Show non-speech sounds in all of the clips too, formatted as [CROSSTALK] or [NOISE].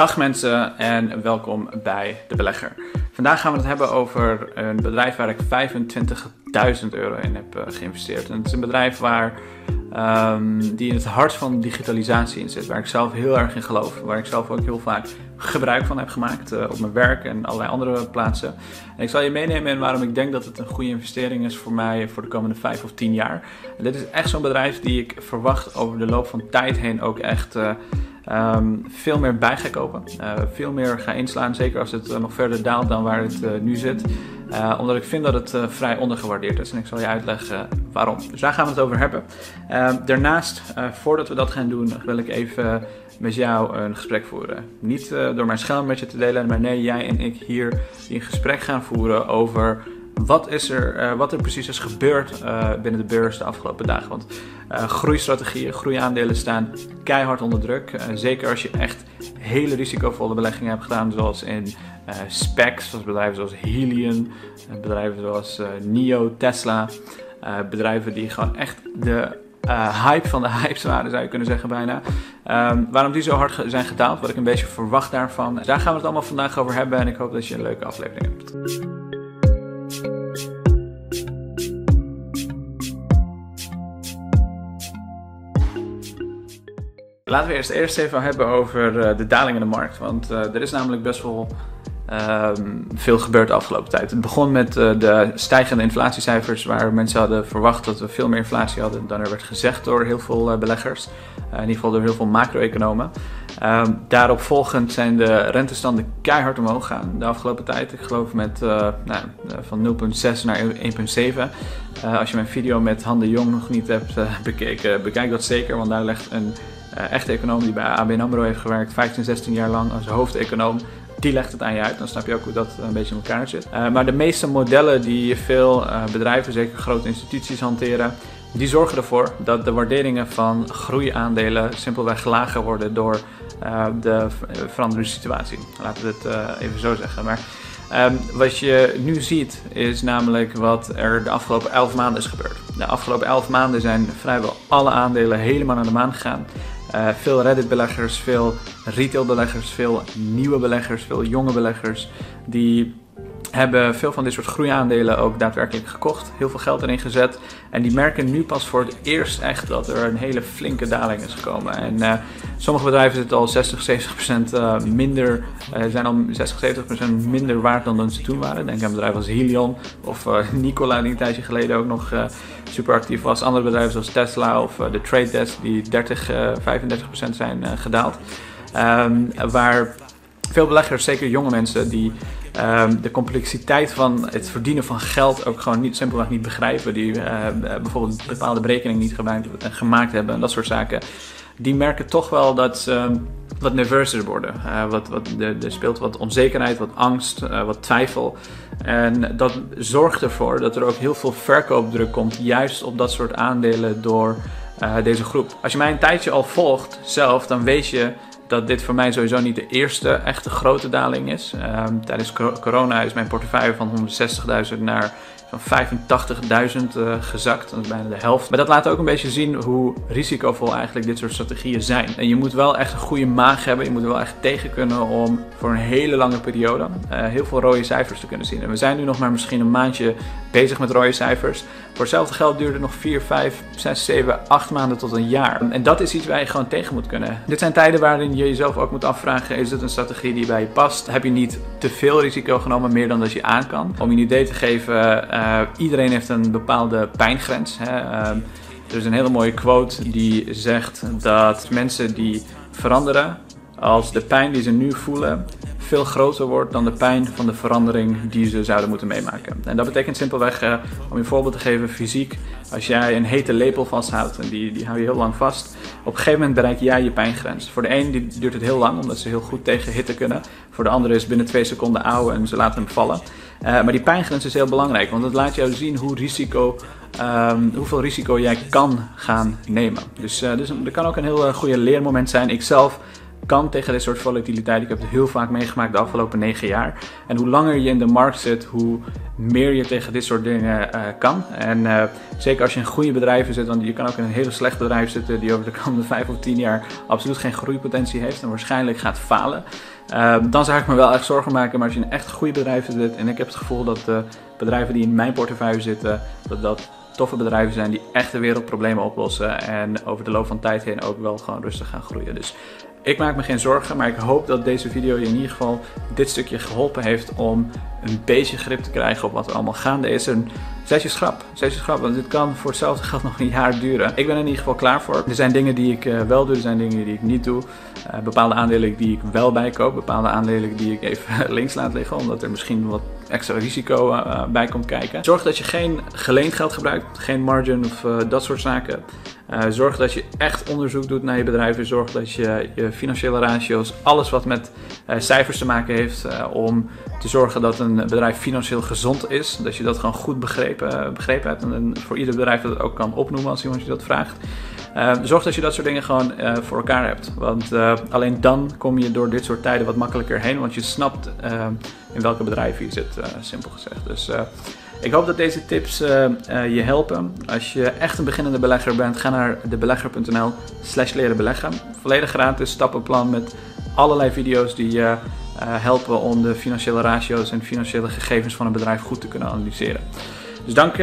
Dag mensen en welkom bij De Belegger. Vandaag gaan we het hebben over een bedrijf waar ik 25.000 euro in heb uh, geïnvesteerd. Het is een bedrijf waar, um, die in het hart van digitalisatie in zit, waar ik zelf heel erg in geloof. Waar ik zelf ook heel vaak gebruik van heb gemaakt uh, op mijn werk en allerlei andere plaatsen. En ik zal je meenemen in waarom ik denk dat het een goede investering is voor mij voor de komende 5 of 10 jaar. En dit is echt zo'n bedrijf die ik verwacht over de loop van tijd heen ook echt... Uh, Um, veel meer bij ga kopen. Uh, veel meer ga inslaan, zeker als het uh, nog verder daalt dan waar het uh, nu zit. omdat ik vind dat het vrij ondergewaardeerd is en ik zal je uitleggen waarom. Dus daar gaan we het over hebben. Ehm, daarnaast, voordat we dat gaan doen, wil ik even met jou een gesprek voeren. Niet door mijn scherm met je te delen, maar nee, jij en ik hier in gesprek gaan voeren over wat, is er, uh, wat er precies is gebeurd uh, binnen de beurs de afgelopen dagen. Want uh, groeistrategieën, groeiaandelen staan keihard onder druk. zeker als je echt hele risicovolle beleggingen hebt gedaan, zoals in specs, zoals bedrijven zoals Helion, bedrijven zoals NIO, Tesla. bedrijven die gewoon echt de hype van de [LAUGHS] hypes waren, zou je kunnen zeggen bijna. Um, waarom die zo hard zijn gedaald, wat ik een beetje verwacht daarvan. Daar gaan we het allemaal vandaag over hebben en ik hoop dat je een leuke aflevering hebt. Laten we eerst, eerst even hebben over uh, de daling in de markt. Want uh, er is namelijk best wel um, veel gebeurd de afgelopen tijd. Het begon met uh, de stijgende inflatiecijfers, waar mensen hadden verwacht dat we veel meer inflatie hadden dan er werd gezegd door heel veel beleggers. in ieder geval door heel veel macro-economen. Um, daarop volgend zijn de rentestanden keihard omhoog gegaan de afgelopen tijd. Ik geloof met nou, van 0,6 naar 1,7. als je mijn video met Han de Jong nog niet hebt bekeken, bekijk dat zeker, want daar legt een echte econoom die bij ABN AMRO heeft gewerkt, 15, 16 jaar lang als hoofdeconoom, die legt het aan je uit. Dan snap je ook hoe dat een beetje in elkaar zit. Uh, maar de meeste modellen die veel bedrijven, zeker grote instituties, hanteren, die zorgen ervoor dat de waarderingen van groeiaandelen simpelweg lager worden door de veranderde situatie. Laten we het even zo zeggen. Maar Um, wat je nu ziet is namelijk wat er de afgelopen 11 maanden is gebeurd. De afgelopen 11 maanden zijn vrijwel alle aandelen helemaal naar de maan gegaan. Uh, veel Reddit-beleggers, veel retail-beleggers, veel nieuwe beleggers, veel jonge beleggers die hebben veel van dit soort groeiaandelen ook daadwerkelijk gekocht. Heel veel geld erin gezet. En die merken nu pas voor het eerst echt dat er een hele flinke daling is gekomen. En uh, sommige bedrijven zitten al 60, 70 procent uh, minder, uh, zijn al 60, 70 procent minder waard dan, ze toen waren. Denk aan bedrijven als Helion of [LAUGHS] Nikola die een tijdje geleden ook nog super actief was. Andere bedrijven zoals Tesla of de Trade Desk die 30, 35 procent zijn gedaald. Um, waar veel beleggers, zeker jonge mensen, die um, de complexiteit van het verdienen van geld ook gewoon niet, simpelweg niet begrijpen. Die uh, bijvoorbeeld bepaalde berekeningen niet gemaakt, gemaakt hebben en dat soort zaken. Die merken toch wel dat ze wat nerveuzer worden. Uh, wat, wat, er, speelt wat onzekerheid, wat angst, wat twijfel. En dat zorgt ervoor dat er ook heel veel verkoopdruk komt, juist op dat soort aandelen door deze groep. Als je mij een tijdje al volgt zelf, dan weet je dat dit voor mij sowieso niet de eerste echte grote daling is. Um, tijdens corona is mijn portefeuille van 160.000 naar van 85.000 uh, gezakt. Dat is bijna de helft. Maar dat laat ook een beetje zien hoe risicovol eigenlijk dit soort strategieën zijn. En je moet wel echt een goede maag hebben. Je moet er wel echt tegen kunnen om voor een hele lange periode uh, heel veel rode cijfers te kunnen zien. En we zijn nu nog maar misschien een maandje bezig met rode cijfers. Voor hetzelfde geld duurt het nog 4, 5, 6, 7, 8 maanden tot een jaar. En dat is iets waar je gewoon tegen moet kunnen. Dit zijn tijden waarin je jezelf ook moet afvragen: is dit een strategie die bij je past? Heb je niet te veel risico genomen, meer dan dat je aan kan? Om je een idee te geven, uh, iedereen heeft een bepaalde pijngrens. Hè? Uh, er is een hele mooie quote die zegt dat mensen die veranderen, als de pijn die ze nu voelen veel groter wordt dan de pijn van de verandering die ze zouden moeten meemaken. En dat betekent simpelweg, uh, om je voorbeeld te geven, fysiek. Als jij een hete lepel vasthoudt en die, die hou je heel lang vast, op een gegeven moment bereik jij je pijngrens. Voor de een duurt het heel lang, omdat ze heel goed tegen hitte kunnen. Voor de andere is binnen twee seconden ouwe en ze laten hem vallen. Uh, maar die pijngrens is heel belangrijk, want het laat jou zien hoe risico, um, hoeveel risico jij kan gaan nemen. Dus, uh, dus er kan ook een heel goede leermoment zijn. Ik zelf kan tegen dit soort volatiliteit. Ik heb het heel vaak meegemaakt de afgelopen negen jaar. En hoe langer je in de markt zit, hoe meer je tegen dit soort dingen uh, kan. En uh, zeker als je in goede bedrijven zit, want je kan ook in een hele slecht bedrijf zitten die over de komende vijf of tien jaar absoluut geen groeipotentie heeft en waarschijnlijk gaat falen. dan zou ik me wel echt zorgen maken. Maar als je in echt goede bedrijven zit, en ik heb het gevoel dat de bedrijven die in mijn portefeuille zitten, dat dat toffe bedrijven zijn die echt de wereldproblemen oplossen en over de loop van tijd heen ook wel gewoon rustig gaan groeien. Dus ik maak me geen zorgen, maar ik hoop dat deze video je in ieder geval dit stukje geholpen heeft om een beetje grip te krijgen op wat er allemaal gaande is. En zet je schrap, zet schrap, want dit kan voor hetzelfde geld [LAUGHS] nog een jaar duren. Ik ben er in ieder geval klaar voor. Er zijn dingen die ik uh, wel doe, er zijn dingen die ik niet doe. Uh, bepaalde aandelen die ik wel bijkoop, bepaalde aandelen die ik even [LAUGHS] links laat liggen, omdat er misschien wat extra risico uh, bij komt kijken. Zorg dat je geen geleend geld gebruikt, geen margin of dat soort zaken. Zorg dat je echt onderzoek doet naar je bedrijven. Zorg dat je je financiële ratio's, alles wat met cijfers te maken heeft, om te zorgen dat een bedrijf financieel gezond is. Dat je dat gewoon goed begrepen, begrepen hebt. En voor ieder bedrijf dat het ook kan opnoemen als iemand je dat vraagt. zorg dat je dat soort dingen gewoon voor elkaar hebt. Want alleen dan kom je door dit soort tijden wat makkelijker heen. Want je snapt in welke bedrijven je zit, simpel gezegd. Dus ik hoop dat deze tips je helpen. Als je echt een beginnende belegger bent, ga naar debelegger.nl slash leren beleggen. Volledig gratis stappenplan met allerlei video's die je helpen om de financiële ratio's en financiële gegevens van een bedrijf goed te kunnen analyseren. Dus dank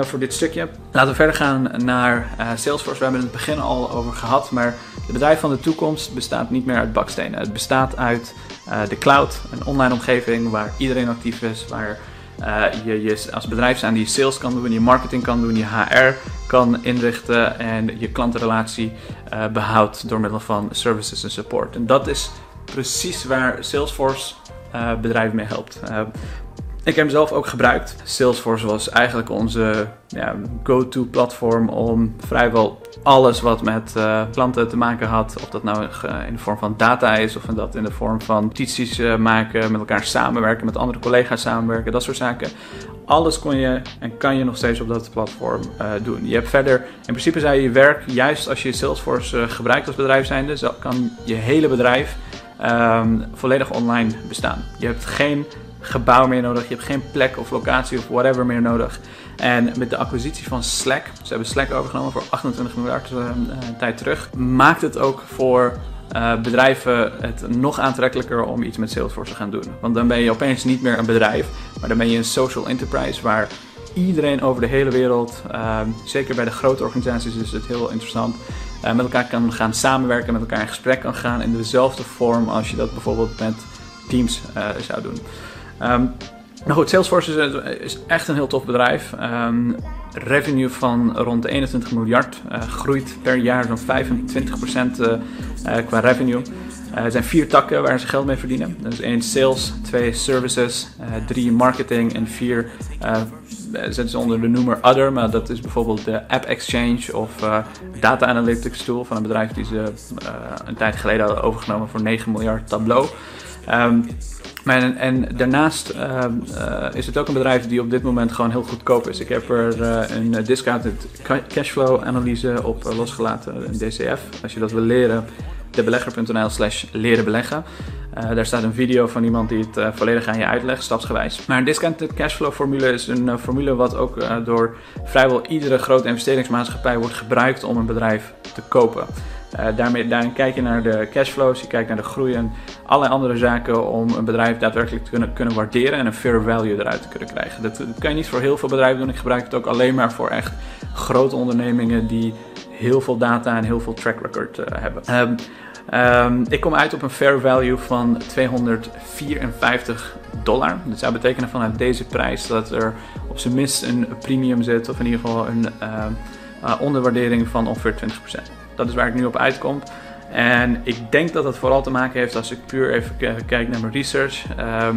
voor dit stukje. Laten we verder gaan naar Salesforce. We hebben het in het begin al over gehad, maar het bedrijf van de toekomst bestaat niet meer uit bakstenen. Het bestaat uit de cloud, een online omgeving waar iedereen actief is, waar je, je als bedrijf zijn die sales kan doen, je marketing kan doen, je HR kan inrichten en je klantenrelatie behoudt door middel van services en support. En dat is precies waar Salesforce uh, bedrijven mee helpt. Ik heb hem zelf ook gebruikt. Salesforce was eigenlijk onze ja, go-to platform om vrijwel alles wat met uh, klanten te maken had, of dat nou in de vorm van data is, of dat in de vorm van notities maken, met elkaar samenwerken, met andere collega's samenwerken, dat soort zaken. Alles kon je en kan je nog steeds op dat platform doen. Je hebt verder, in principe zou je je werk, juist als je Salesforce gebruikt als bedrijf zijnde, kan je hele bedrijf um, volledig online bestaan. Je hebt geen gebouw meer nodig. Je hebt geen plek of locatie of whatever meer nodig. En met de acquisitie van Slack, ze hebben Slack overgenomen voor 28 miljard uh, tijd terug, maakt het ook voor uh, bedrijven het nog aantrekkelijker om iets met Salesforce te gaan doen. Want dan ben je opeens niet meer een bedrijf, maar dan ben je een social enterprise waar iedereen over de hele wereld, uh, zeker bij de grote organisaties is het heel interessant, met elkaar kan gaan samenwerken, met elkaar in gesprek kan gaan in dezelfde vorm als je dat bijvoorbeeld met Teams zou doen. Um, nou goed, Salesforce is, echt een heel tof bedrijf. Um, revenue van rond de 21 miljard groeit per jaar zo'n 25% uh, uh, qua revenue. Er zijn vier takken waar ze geld mee verdienen. Dat is één sales, twee services, drie marketing en vier zetten ze onder de noemer other. Maar dat is bijvoorbeeld de App Exchange of Data Analytics tool van een bedrijf die ze een tijd geleden hadden overgenomen voor 9 miljard Tableau. Um, en, en daarnaast uh, is het ook een bedrijf die op dit moment gewoon heel goedkoop is. Ik heb er uh, een discounted cashflow analyse op losgelaten, een DCF. Als je dat wil leren, debelegger.nl slash leren beleggen. Daar staat een video van iemand die het volledig aan je uitlegt, stapsgewijs. Maar een discounted cashflow formule is een formule wat ook door vrijwel iedere grote investeringsmaatschappij wordt gebruikt om een bedrijf te kopen. Daarmee, daarin kijk je naar de cashflows, je kijkt naar de groei en allerlei andere zaken om een bedrijf daadwerkelijk te kunnen, kunnen waarderen en een fair value eruit te kunnen krijgen. Dat, kan je niet voor heel veel bedrijven doen. Ik gebruik het ook alleen maar voor echt grote ondernemingen die heel veel data en heel veel track record hebben. Um, um, ik kom uit op een fair value van 254 dollar. Dat zou betekenen vanuit deze prijs dat er op zijn minst een premium zit, of in ieder geval een uh, onderwaardering van ongeveer 20%. Dat is waar ik nu op uitkom. En ik denk dat dat vooral te maken heeft als ik puur even kijk naar mijn research. Ehm,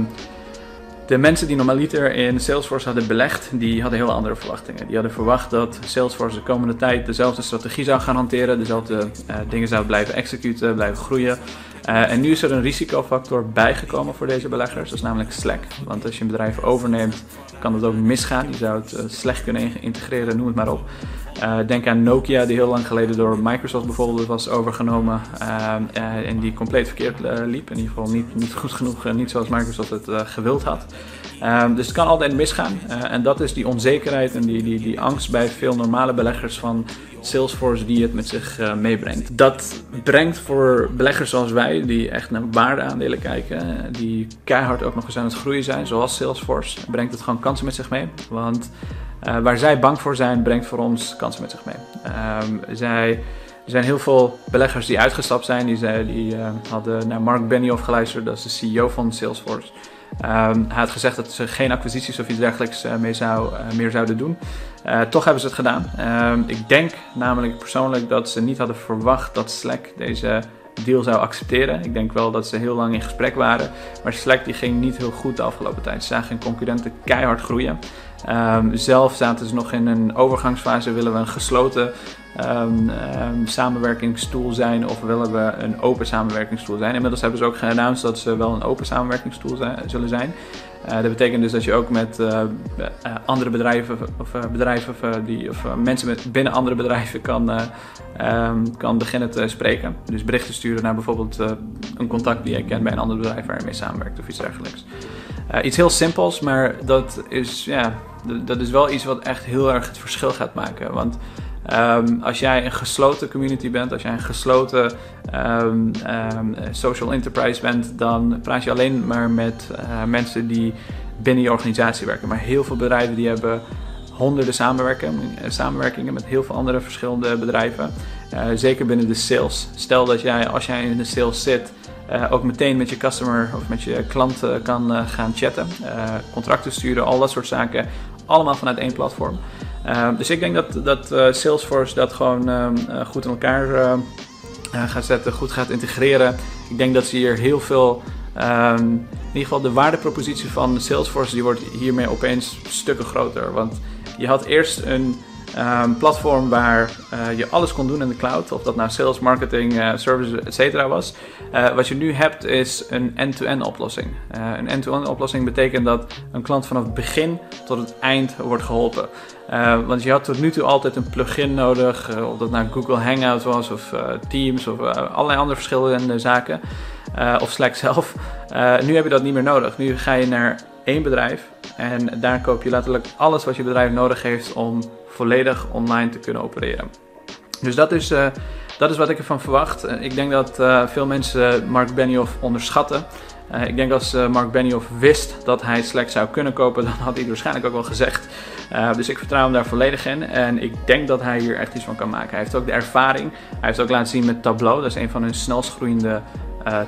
de mensen die normaliter in Salesforce hadden belegd, die hadden heel andere verwachtingen. Die hadden verwacht dat Salesforce de komende tijd dezelfde strategie zou gaan hanteren, dezelfde uh, dingen zou blijven executen, blijven groeien. Uh, en nu is er een risicofactor bijgekomen voor deze beleggers, dat is namelijk Slack. Want als je een bedrijf overneemt, kan het ook misgaan. Je zou het uh, slecht kunnen integreren, noem het maar op. Uh, denk aan Nokia, die heel lang geleden door Microsoft bijvoorbeeld was overgenomen en die compleet verkeerd liep. In ieder geval niet, niet goed genoeg, niet zoals Microsoft het gewild had. Ehm, dus het kan altijd misgaan. Uh, en dat is die onzekerheid en die, die, die angst bij veel normale beleggers van Salesforce die het met zich uh, meebrengt. Dat brengt voor beleggers zoals wij, die echt naar waardeaandelen kijken, die keihard ook nog eens aan het groeien zijn, zoals Salesforce, brengt het gewoon kansen met zich mee. Want waar zij bang voor zijn, brengt voor ons kansen met zich mee. Um, zij er zijn heel veel beleggers die uitgestapt zijn. Die, zei, die hadden naar Mark Benioff geluisterd, dat is de CEO van Salesforce. Um, hij had gezegd dat ze geen acquisities of iets dergelijks uh, mee uh, meer zouden doen. toch hebben ze het gedaan. Um, ik denk namelijk persoonlijk dat ze niet hadden verwacht dat Slack deze deal zou accepteren. Ik denk wel dat ze heel lang in gesprek waren. Maar Slack die ging niet heel goed de afgelopen tijd. Ze zagen hun concurrenten keihard groeien. Um, zelf zaten ze nog in een overgangsfase. Willen we een gesloten um, samenwerkingstool zijn of willen we een open samenwerkingstool zijn? Inmiddels hebben ze ook geannounced dat ze wel een open samenwerkingstool zijn, zullen zijn. Uh, dat betekent dus dat je ook met uh, uh, andere bedrijven of bedrijven of, die, of mensen met, binnen andere bedrijven kan, kan beginnen te spreken. Dus berichten sturen naar bijvoorbeeld een contact die je kent bij een ander bedrijf waar je mee samenwerkt of iets dergelijks. Iets heel simpels, maar dat is, ja, dat is wel iets wat echt heel erg het verschil gaat maken. Want Um, als jij een gesloten community bent, als jij een gesloten um, um, social enterprise bent, dan praat je alleen maar met uh, mensen die binnen je organisatie werken. Maar heel veel bedrijven die hebben honderden samenwerkingen, eh, samenwerkingen met heel veel andere verschillende bedrijven. Uh, zeker binnen de sales. Stel dat jij, als jij in de sales zit, uh, ook meteen met je customer of met je klant kan gaan chatten, contracten sturen, al dat soort zaken. Allemaal vanuit één platform. Dus ik denk dat, dat Salesforce dat gewoon uh, goed in elkaar gaat zetten, goed gaat integreren. Ik denk dat ze hier heel veel, ehm, in ieder geval de waardepropositie van Salesforce, die wordt hiermee opeens stukken groter. Want je had eerst een um, platform waar uh, je alles kon doen in de cloud. Of dat nou sales, marketing, uh, services, etc. was. Uh, wat je nu hebt is een end-to-end -end oplossing. een end-to-end -end oplossing betekent dat een klant vanaf het begin tot het eind wordt geholpen. want je had tot nu toe altijd een plugin nodig. of dat nou Google Hangout was of Teams of allerlei andere verschillende zaken. of Slack zelf. nu heb je dat niet meer nodig. Nu ga je naar één bedrijf en daar koop je letterlijk alles wat je bedrijf nodig heeft om volledig online te kunnen opereren. Dus dat is, uh, dat is wat ik ervan verwacht. Uh, ik denk dat uh, veel mensen Mark Benioff onderschatten. ik denk als Mark Benioff wist dat hij Slack zou kunnen kopen, [LAUGHS] dan had hij waarschijnlijk ook wel gezegd. dus ik vertrouw hem daar volledig in. En ik denk dat hij hier echt iets van kan maken. Hij heeft ook de ervaring. Hij heeft ook laten zien met Tableau. Dat is een van hun snelst groeiende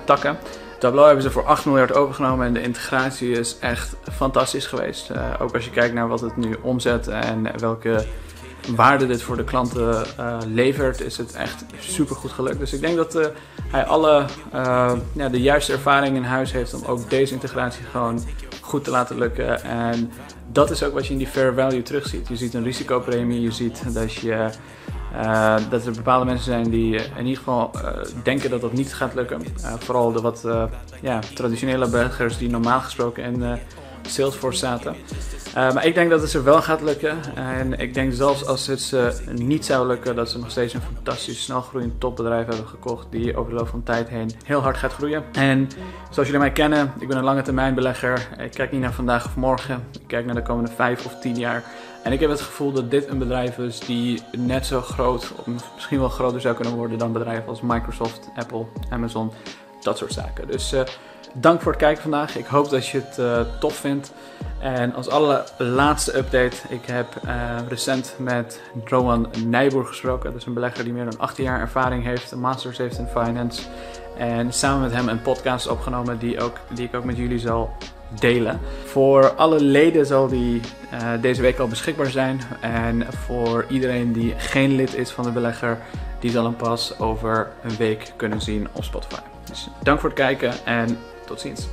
takken. Tableau hebben ze voor 8 miljard overgenomen en de integratie is echt fantastisch geweest. Uh, ook als je kijkt naar wat het nu omzet en welke waarde dit voor de klanten uh, levert, is het echt super goed gelukt. Dus ik denk dat uh, hij alle ja, de juiste ervaring in huis heeft om ook deze integratie gewoon goed te laten lukken. En dat is ook wat je in die fair value terugziet. Je ziet een risicopremie, je ziet dat je uh, dat er bepaalde mensen zijn die in ieder geval uh, denken dat dat niet gaat lukken. Vooral de wat ja, traditionele burgers die normaal gesproken in Salesforce zaten. maar ik denk dat het ze wel gaat lukken. En ik denk zelfs als het ze niet zou lukken, dat ze nog steeds een fantastisch snelgroeiend topbedrijf hebben gekocht. Die over de loop van tijd heen heel hard gaat groeien. En zoals jullie mij kennen, ik ben een lange termijn belegger. Ik kijk niet naar vandaag of morgen. Ik kijk naar de komende vijf of tien jaar. En ik heb het gevoel dat dit een bedrijf is die net zo groot, of misschien wel groter zou kunnen worden dan bedrijven als Microsoft, Apple, Amazon, dat soort zaken. Dus uh, dank voor het kijken vandaag. Ik hoop dat je het uh, tof vindt. En als allerlaatste update, ik heb uh, recent met Rowan Nijboer gesproken. Dat is een belegger die meer dan 18 jaar ervaring heeft, een masters heeft in finance. En samen met hem een podcast opgenomen die, ook, die ik ook met jullie zal delen. Voor alle leden zal die uh, deze week al beschikbaar zijn. En voor iedereen die geen lid is van de belegger, die zal hem pas over een week kunnen zien op Spotify. Dus dank voor het kijken en tot ziens.